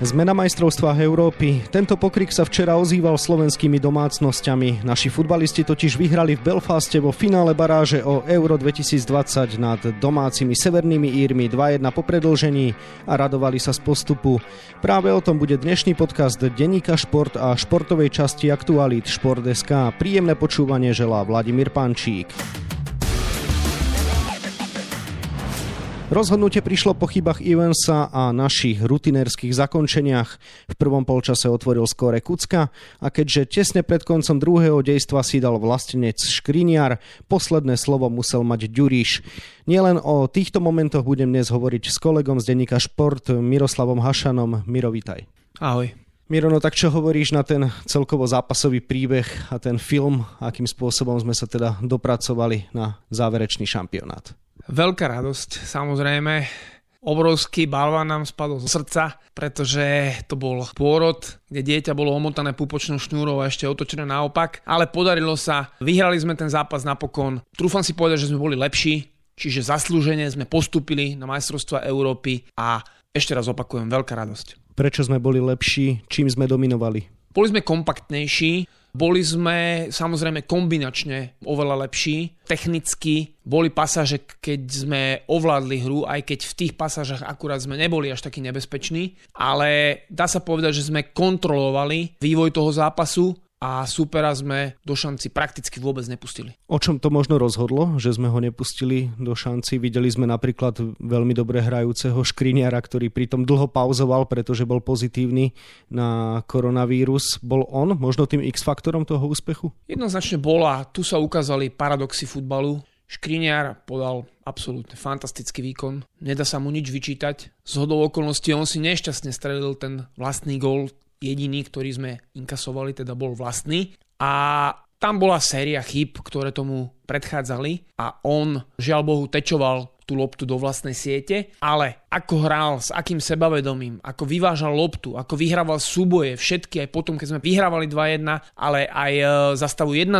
Sme na majstrovstvách Európy. Tento pokrik sa včera ozýval slovenskými domácnosťami. Naši futbalisti totiž vyhrali v Belfaste vo finále baráže o Euro 2020 nad domácimi severnými Írmi 2-1 po predlžení a radovali sa z postupu. Práve o tom bude dnešný podcast Deníka Šport a športovej časti Aktualit Šport.sk. Príjemné počúvanie želá Vladimír Pančík. Rozhodnutie prišlo po chybách Evansa a našich rutinérskych zakončeniach. V prvom polčase otvoril skóre Kucka a keďže tesne pred koncom druhého dejstva si dal vlastenec Škriniar, posledné slovo musel mať Ďuriš. Nielen o týchto momentoch budem dnes hovoriť s kolegom z denníka Šport Miroslavom Hašanom. Miro, vitaj. Ahoj. Miro, no tak čo hovoríš na ten celkovo zápasový príbeh a ten film, akým spôsobom sme sa teda dopracovali na záverečný šampionát? Veľká radosť, samozrejme. Obrovský balván nám spadol zo srdca, pretože to bol pôrod, kde dieťa bolo omotané pupočnou šnúrou a ešte otočené naopak. Ale podarilo sa, vyhrali sme ten zápas napokon. Trúfam si povedať, že sme boli lepší, čiže zaslúžene sme postúpili na majstrovstva Európy a ešte raz opakujem, veľká radosť. Prečo sme boli lepší? Čím sme dominovali? Boli sme kompaktnejší, boli sme samozrejme kombinačne oveľa lepší. Technicky boli pasáže, keď sme ovládli hru, aj keď v tých pasážach akurát sme neboli až takí nebezpeční, ale dá sa povedať, že sme kontrolovali vývoj toho zápasu a supera sme do šanci prakticky vôbec nepustili. O čom to možno rozhodlo, že sme ho nepustili do šanci? Videli sme napríklad veľmi dobre hrajúceho škriniara, ktorý pritom dlho pauzoval, pretože bol pozitívny na koronavírus. Bol on možno tým X-faktorom toho úspechu? Jednoznačne bola. Tu sa ukázali paradoxy futbalu. Škriniar podal absolútne fantastický výkon. Nedá sa mu nič vyčítať. Z hodou okolností on si nešťastne strelil ten vlastný gól jediný, ktorý sme inkasovali, teda bol vlastný. A tam bola séria chyb, ktoré tomu predchádzali a on, žiaľ Bohu, tečoval tú loptu do vlastnej siete, ale ako hral, s akým sebavedomím, ako vyvážal loptu, ako vyhrával súboje, všetky aj potom, keď sme vyhrávali 2-1, ale aj e, za stavu 1-0,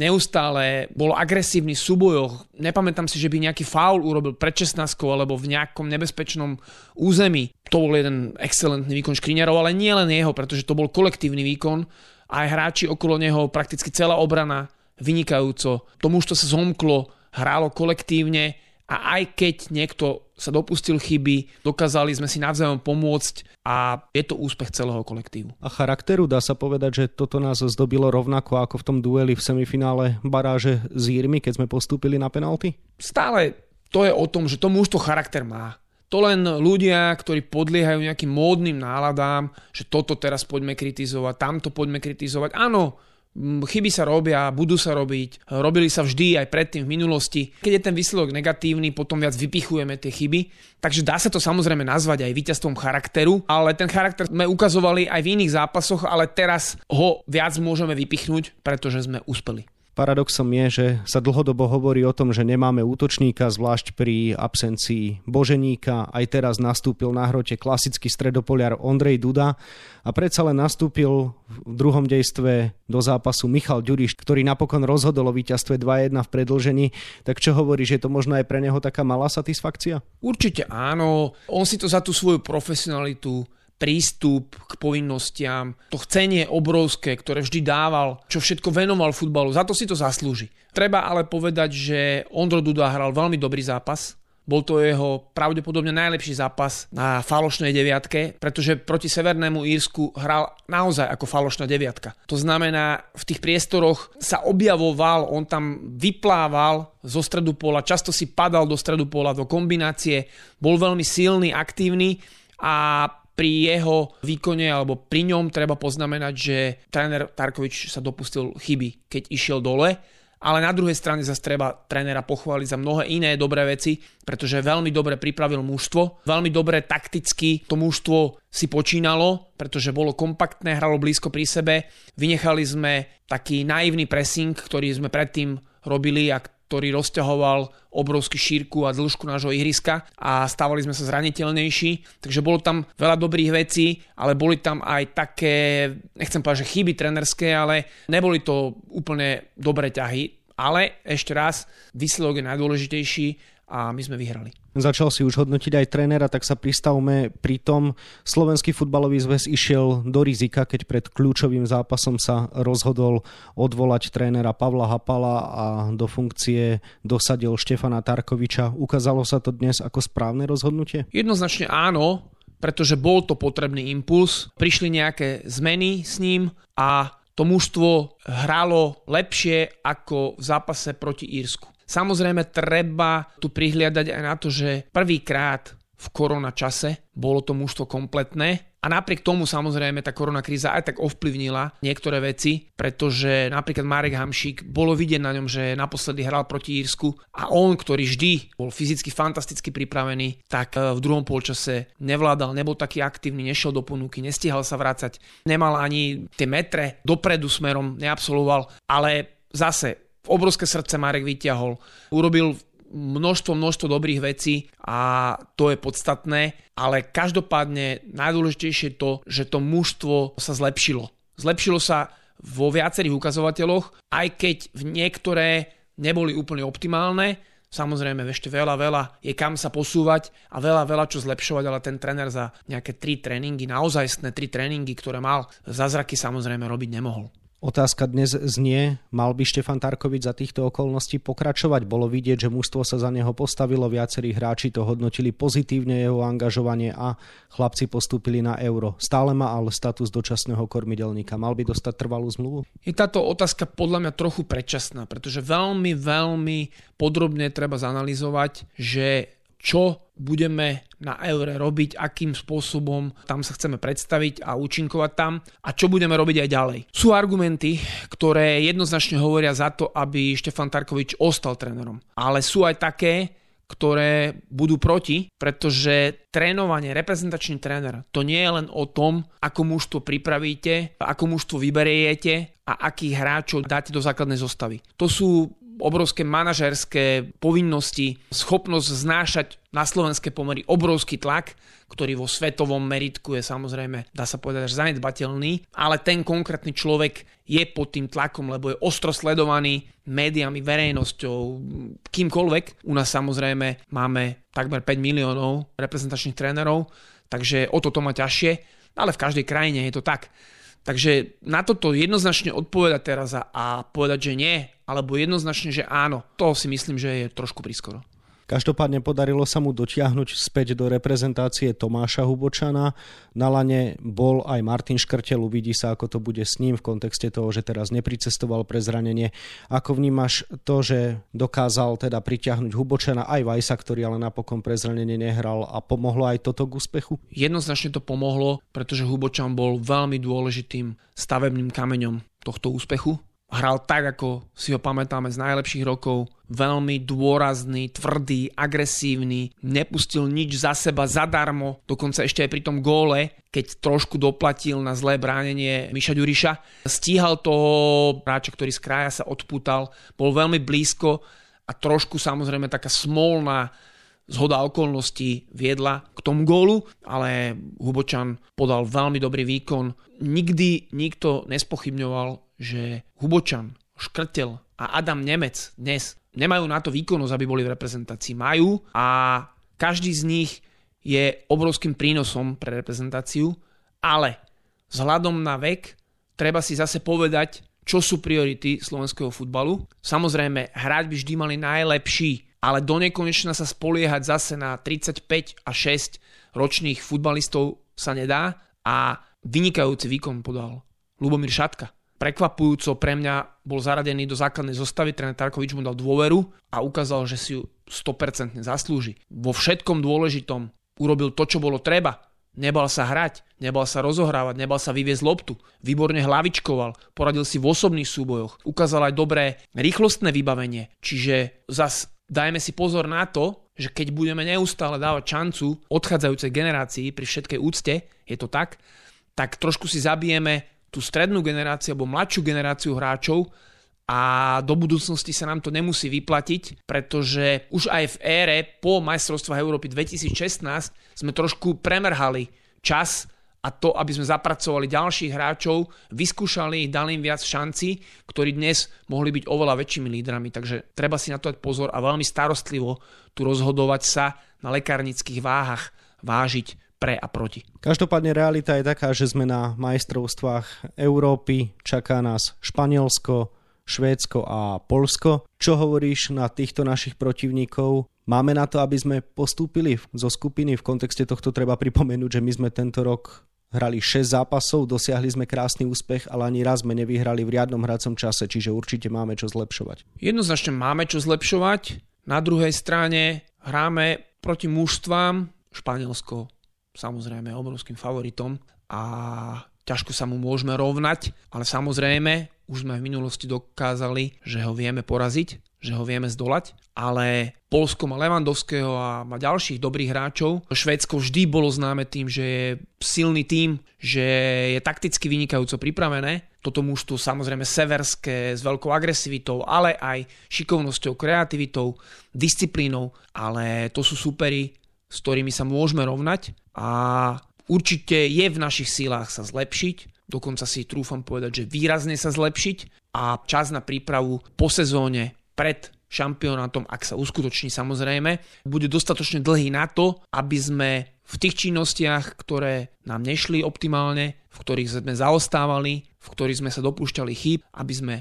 neustále bol agresívny v súbojoch. Nepamätám si, že by nejaký faul urobil pred 16 alebo v nejakom nebezpečnom území. To bol jeden excelentný výkon Škriňarov, ale nie len jeho, pretože to bol kolektívny výkon. Aj hráči okolo neho, prakticky celá obrana vynikajúco. To mužstvo sa zomklo, hrálo kolektívne, a aj keď niekto sa dopustil chyby, dokázali sme si navzájom pomôcť a je to úspech celého kolektívu. A charakteru dá sa povedať, že toto nás zdobilo rovnako ako v tom dueli v semifinále baráže s Írmi, keď sme postúpili na penalty? Stále to je o tom, že to mužstvo charakter má. To len ľudia, ktorí podliehajú nejakým módnym náladám, že toto teraz poďme kritizovať, tamto poďme kritizovať. Áno, Chyby sa robia, budú sa robiť, robili sa vždy aj predtým v minulosti. Keď je ten výsledok negatívny, potom viac vypichujeme tie chyby. Takže dá sa to samozrejme nazvať aj víťazstvom charakteru, ale ten charakter sme ukazovali aj v iných zápasoch, ale teraz ho viac môžeme vypichnúť, pretože sme uspeli. Paradoxom je, že sa dlhodobo hovorí o tom, že nemáme útočníka, zvlášť pri absencii Boženíka. Aj teraz nastúpil na hrote klasický stredopoliar Ondrej Duda a predsa len nastúpil v druhom dejstve do zápasu Michal Ďuriš, ktorý napokon rozhodol o víťazstve 2-1 v predlžení. Tak čo hovorí, že je to možno aj pre neho taká malá satisfakcia? Určite áno. On si to za tú svoju profesionalitu prístup k povinnostiam, to chcenie obrovské, ktoré vždy dával, čo všetko venoval futbalu, za to si to zaslúži. Treba ale povedať, že Ondro Duda hral veľmi dobrý zápas, bol to jeho pravdepodobne najlepší zápas na falošnej deviatke, pretože proti Severnému Írsku hral naozaj ako falošná deviatka. To znamená, v tých priestoroch sa objavoval, on tam vyplával zo stredu pola, často si padal do stredu pola, do kombinácie, bol veľmi silný, aktívny a pri jeho výkone alebo pri ňom treba poznamenať, že tréner Tarkovič sa dopustil chyby, keď išiel dole, ale na druhej strane zase treba trénera pochváliť za mnohé iné dobré veci, pretože veľmi dobre pripravil mužstvo, veľmi dobre takticky to mužstvo si počínalo, pretože bolo kompaktné, hralo blízko pri sebe. Vynechali sme taký naivný pressing, ktorý sme predtým robili a ktorý rozťahoval obrovský šírku a dĺžku nášho ihriska a stávali sme sa zraniteľnejší. Takže bolo tam veľa dobrých vecí, ale boli tam aj také, nechcem povedať, že chyby trenerské, ale neboli to úplne dobré ťahy Ale ešte raz, výsledok je najdôležitejší a my sme vyhrali. Začal si už hodnotiť aj trénera, tak sa pristavme pri tom. Slovenský futbalový zväz išiel do rizika, keď pred kľúčovým zápasom sa rozhodol odvolať trénera Pavla Hapala a do funkcie dosadil Štefana Tarkoviča. Ukázalo sa to dnes ako správne rozhodnutie? Jednoznačne áno, pretože bol to potrebný impuls. Prišli nejaké zmeny s ním a to mužstvo hralo lepšie ako v zápase proti Írsku. Samozrejme, treba tu prihliadať aj na to, že prvýkrát v korona čase bolo to mužstvo kompletné. A napriek tomu samozrejme tá korona kríza aj tak ovplyvnila niektoré veci, pretože napríklad Marek Hamšík, bolo vidieť na ňom, že naposledy hral proti Írsku a on, ktorý vždy bol fyzicky fantasticky pripravený, tak e, v druhom polčase nevládal, nebol taký aktívny, nešiel do ponuky, nestihal sa vrácať, nemal ani tie metre dopredu smerom, neabsoloval, ale zase obrovské srdce Marek vyťahol. Urobil množstvo, množstvo dobrých vecí a to je podstatné, ale každopádne najdôležitejšie je to, že to mužstvo sa zlepšilo. Zlepšilo sa vo viacerých ukazovateľoch, aj keď v niektoré neboli úplne optimálne, Samozrejme, ešte veľa, veľa je kam sa posúvať a veľa, veľa čo zlepšovať, ale ten tréner za nejaké tri tréningy, naozajstné tri tréningy, ktoré mal, zázraky samozrejme robiť nemohol. Otázka dnes znie, mal by Štefan Tarkovič za týchto okolností pokračovať? Bolo vidieť, že mužstvo sa za neho postavilo, viacerí hráči to hodnotili pozitívne jeho angažovanie a chlapci postúpili na euro. Stále má ale status dočasného kormidelníka. Mal by dostať trvalú zmluvu? Je táto otázka podľa mňa trochu predčasná, pretože veľmi, veľmi podrobne treba zanalizovať, že čo budeme na eure robiť, akým spôsobom tam sa chceme predstaviť a účinkovať tam a čo budeme robiť aj ďalej. Sú argumenty, ktoré jednoznačne hovoria za to, aby Štefan Tarkovič ostal trénerom. Ale sú aj také, ktoré budú proti, pretože trénovanie, reprezentačný tréner, to nie je len o tom, ako mužstvo pripravíte, ako mužstvo vyberiete a akých hráčov dáte do základnej zostavy. To sú obrovské manažerské povinnosti, schopnosť znášať na slovenské pomery obrovský tlak, ktorý vo svetovom meritku je samozrejme, dá sa povedať, až zanedbateľný, ale ten konkrétny človek je pod tým tlakom, lebo je ostro sledovaný médiami, verejnosťou, kýmkoľvek. U nás samozrejme máme takmer 5 miliónov reprezentačných trénerov, takže o toto má ťažšie, ale v každej krajine je to tak. Takže na toto jednoznačne odpovedať teraz a, povedať, že nie, alebo jednoznačne, že áno, to si myslím, že je trošku prískoro. Každopádne podarilo sa mu dotiahnuť späť do reprezentácie Tomáša Hubočana. Na lane bol aj Martin Škrtel, uvidí sa, ako to bude s ním v kontexte toho, že teraz nepricestoval pre zranenie. Ako vnímaš to, že dokázal teda pritiahnuť Hubočana aj Vajsa, ktorý ale napokon pre zranenie nehral a pomohlo aj toto k úspechu? Jednoznačne to pomohlo, pretože Hubočan bol veľmi dôležitým stavebným kameňom tohto úspechu hral tak, ako si ho pamätáme z najlepších rokov. Veľmi dôrazný, tvrdý, agresívny, nepustil nič za seba zadarmo, dokonca ešte aj pri tom góle, keď trošku doplatil na zlé bránenie Miša Ďuriša. Stíhal toho hráča, ktorý z kraja sa odputal, bol veľmi blízko a trošku samozrejme taká smolná zhoda okolností viedla k tomu gólu, ale Hubočan podal veľmi dobrý výkon. Nikdy nikto nespochybňoval, že Hubočan, Škrtel a Adam Nemec dnes nemajú na to výkonnosť, aby boli v reprezentácii. Majú a každý z nich je obrovským prínosom pre reprezentáciu, ale vzhľadom na vek treba si zase povedať, čo sú priority slovenského futbalu. Samozrejme, hrať by vždy mali najlepší ale do nekonečna sa spoliehať zase na 35 a 6 ročných futbalistov sa nedá a vynikajúci výkon podal Lubomír Šatka. Prekvapujúco pre mňa bol zaradený do základnej zostavy, tréner Tarkovič mu dal dôveru a ukázal, že si ju 100% zaslúži. Vo všetkom dôležitom urobil to, čo bolo treba. Nebal sa hrať, nebal sa rozohrávať, nebal sa vyviezť loptu. Výborne hlavičkoval, poradil si v osobných súbojoch, ukázal aj dobré rýchlostné vybavenie. Čiže zas dajme si pozor na to, že keď budeme neustále dávať šancu odchádzajúcej generácii pri všetkej úcte, je to tak, tak trošku si zabijeme tú strednú generáciu alebo mladšiu generáciu hráčov a do budúcnosti sa nám to nemusí vyplatiť, pretože už aj v ére po majstrovstvách Európy 2016 sme trošku premerhali čas a to, aby sme zapracovali ďalších hráčov, vyskúšali ich, dali im viac šanci, ktorí dnes mohli byť oveľa väčšími lídrami. Takže treba si na to dať pozor a veľmi starostlivo tu rozhodovať sa na lekárnických váhach, vážiť pre a proti. Každopádne realita je taká, že sme na majstrovstvách Európy, čaká nás Španielsko, Švédsko a Polsko. Čo hovoríš na týchto našich protivníkov? Máme na to, aby sme postúpili zo skupiny. V kontexte tohto treba pripomenúť, že my sme tento rok Hrali 6 zápasov, dosiahli sme krásny úspech, ale ani raz sme nevyhrali v riadnom hracom čase, čiže určite máme čo zlepšovať. Jednoznačne máme čo zlepšovať. Na druhej strane hráme proti mužstvám, Španielsko samozrejme obrovským favoritom a ťažko sa mu môžeme rovnať, ale samozrejme už sme v minulosti dokázali, že ho vieme poraziť že ho vieme zdolať, ale Polsko má Levandovského a má ďalších dobrých hráčov. Švédsko vždy bolo známe tým, že je silný tým, že je takticky vynikajúco pripravené. Toto mužstvo samozrejme severské s veľkou agresivitou, ale aj šikovnosťou, kreativitou, disciplínou, ale to sú súpery, s ktorými sa môžeme rovnať a určite je v našich sílách sa zlepšiť, dokonca si trúfam povedať, že výrazne sa zlepšiť a čas na prípravu po sezóne pred šampionátom, ak sa uskutoční samozrejme, bude dostatočne dlhý na to, aby sme v tých činnostiach, ktoré nám nešli optimálne, v ktorých sme zaostávali, v ktorých sme sa dopúšťali chýb, aby sme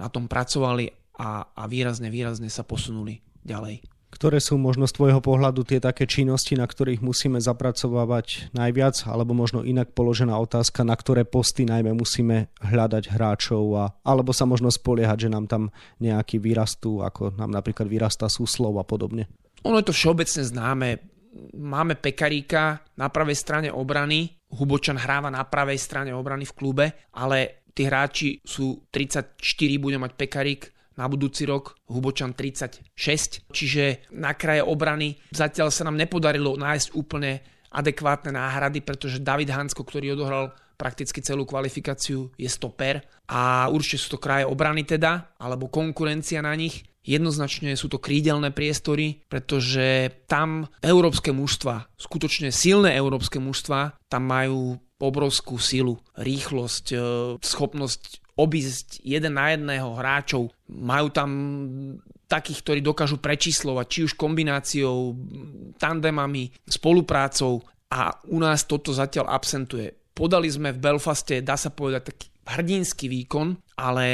na tom pracovali a, a výrazne, výrazne sa posunuli ďalej. Ktoré sú možno z tvojho pohľadu tie také činnosti, na ktorých musíme zapracovávať najviac, alebo možno inak položená otázka, na ktoré posty najmä musíme hľadať hráčov, a, alebo sa možno spoliehať, že nám tam nejaký vyrastú, ako nám napríklad vyrastá súslov a podobne? Ono je to všeobecne známe. Máme Pekaríka na pravej strane obrany, Hubočan hráva na pravej strane obrany v klube, ale tí hráči sú 34, bude mať Pekarík, na budúci rok, Hubočan 36, čiže na kraje obrany zatiaľ sa nám nepodarilo nájsť úplne adekvátne náhrady, pretože David Hansko, ktorý odohral prakticky celú kvalifikáciu, je stoper a určite sú to kraje obrany teda, alebo konkurencia na nich. Jednoznačne sú to krídelné priestory, pretože tam európske mužstva, skutočne silné európske mužstva, tam majú obrovskú silu, rýchlosť, e, schopnosť obísť jeden na jedného hráčov. Majú tam takých, ktorí dokážu prečíslovať, či už kombináciou, tandemami, spoluprácou a u nás toto zatiaľ absentuje. Podali sme v Belfaste, dá sa povedať, taký hrdinský výkon, ale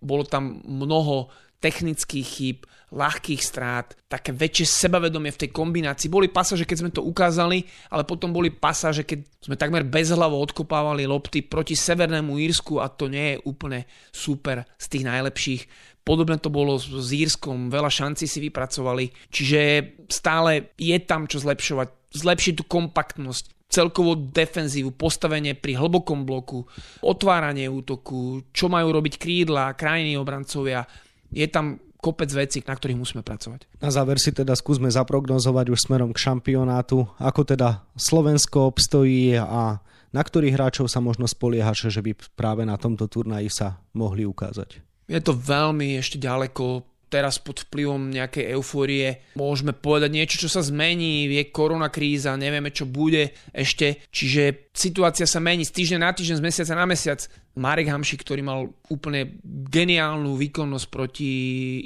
bolo tam mnoho technických chýb, ľahkých strát, také väčšie sebavedomie v tej kombinácii. Boli pasáže, keď sme to ukázali, ale potom boli pasáže, keď sme takmer bezhlavo odkopávali lopty proti Severnému Írsku a to nie je úplne super z tých najlepších. Podobne to bolo s Írskom, veľa šancí si vypracovali, čiže stále je tam čo zlepšovať. Zlepšiť tú kompaktnosť, celkovú defenzívu, postavenie pri hlbokom bloku, otváranie útoku, čo majú robiť krídla, krajiny obrancovia. Je tam kopec vecí, na ktorých musíme pracovať. Na záver si teda skúsme zaprognozovať už smerom k šampionátu, ako teda Slovensko obstojí a na ktorých hráčov sa možno spoliehaš, že by práve na tomto turnaji sa mohli ukázať. Je to veľmi ešte ďaleko teraz pod vplyvom nejakej eufórie môžeme povedať niečo, čo sa zmení, je korona kríza, nevieme čo bude ešte, čiže situácia sa mení z týždňa na týždeň, z mesiaca na mesiac. Marek Hamšik, ktorý mal úplne geniálnu výkonnosť proti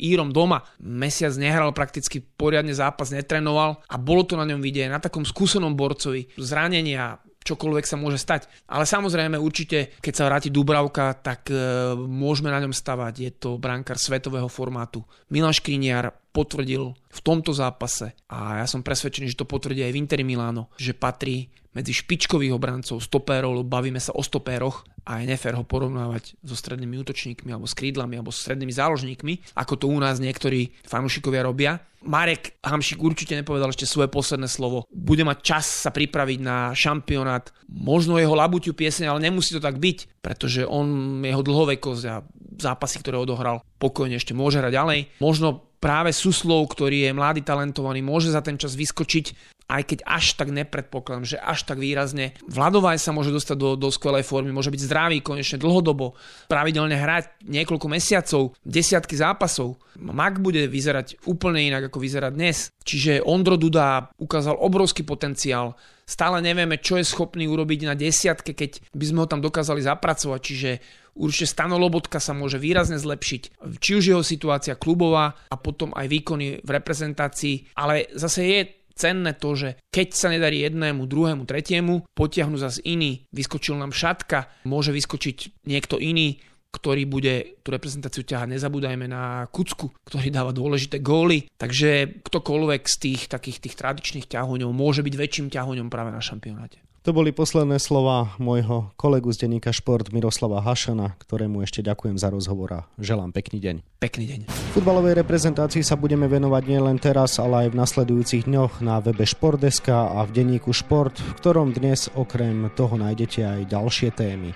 Írom doma, mesiac nehral prakticky poriadne zápas, netrenoval a bolo to na ňom vidieť, na takom skúsenom borcovi, zranenia, čokoľvek sa môže stať. Ale samozrejme určite, keď sa vráti Dubravka, tak e, môžeme na ňom stavať. Je to brankár svetového formátu. Milan Škriniar potvrdil v tomto zápase a ja som presvedčený, že to potvrdí aj v Interi Milano, že patrí medzi špičkových obrancov, stopérov, bavíme sa o stopéroch a je nefér ho porovnávať so strednými útočníkmi alebo s krídlami alebo s strednými záložníkmi, ako to u nás niektorí fanúšikovia robia. Marek Hamšik určite nepovedal ešte svoje posledné slovo. Bude mať čas sa pripraviť na šampionát. Možno jeho labuťu piesne, ale nemusí to tak byť, pretože on, jeho dlhovekosť a zápasy, ktoré odohral, pokojne ešte môže hrať ďalej. Možno práve Suslov, ktorý je mladý, talentovaný, môže za ten čas vyskočiť aj keď až tak nepredpokladám, že až tak výrazne. Vladovaj sa môže dostať do, do skvelej formy, môže byť zdravý konečne dlhodobo, pravidelne hrať niekoľko mesiacov, desiatky zápasov. Mak bude vyzerať úplne inak, ako vyzerá dnes. Čiže Ondro Duda ukázal obrovský potenciál. Stále nevieme, čo je schopný urobiť na desiatke, keď by sme ho tam dokázali zapracovať. Čiže určite Stano sa môže výrazne zlepšiť. Či už jeho situácia klubová a potom aj výkony v reprezentácii. Ale zase je cenné to, že keď sa nedarí jednému, druhému, tretiemu, potiahnu zase iný. Vyskočil nám šatka, môže vyskočiť niekto iný, ktorý bude tú reprezentáciu ťahať. Nezabúdajme na Kucku, ktorý dáva dôležité góly. Takže ktokoľvek z tých takých tých tradičných ťahoňov môže byť väčším ťahoňom práve na šampionáte. To boli posledné slova môjho kolegu z denníka Šport Miroslava Hašana, ktorému ešte ďakujem za rozhovor a želám pekný deň. Pekný deň. Futbalovej reprezentácii sa budeme venovať nielen teraz, ale aj v nasledujúcich dňoch na webe Športdeska a v denníku Šport, v ktorom dnes okrem toho nájdete aj ďalšie témy.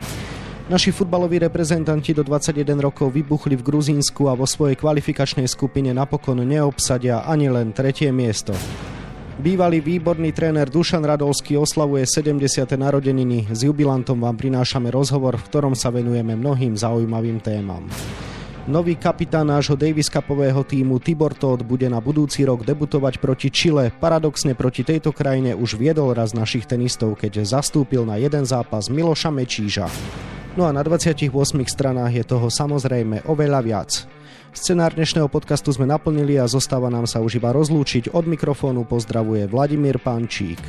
Naši futbaloví reprezentanti do 21 rokov vybuchli v Gruzínsku a vo svojej kvalifikačnej skupine napokon neobsadia ani len tretie miesto. Bývalý výborný tréner Dušan Radolský oslavuje 70. narodeniny. S jubilantom vám prinášame rozhovor, v ktorom sa venujeme mnohým zaujímavým témam. Nový kapitán nášho Davis Cupového týmu Tibor Todd bude na budúci rok debutovať proti Chile. Paradoxne proti tejto krajine už viedol raz našich tenistov, keď zastúpil na jeden zápas Miloša Mečíža. No a na 28 stranách je toho samozrejme oveľa viac. Scenár dnešného podcastu sme naplnili a zostáva nám sa už iba rozlúčiť. Od mikrofónu pozdravuje Vladimír Pančík.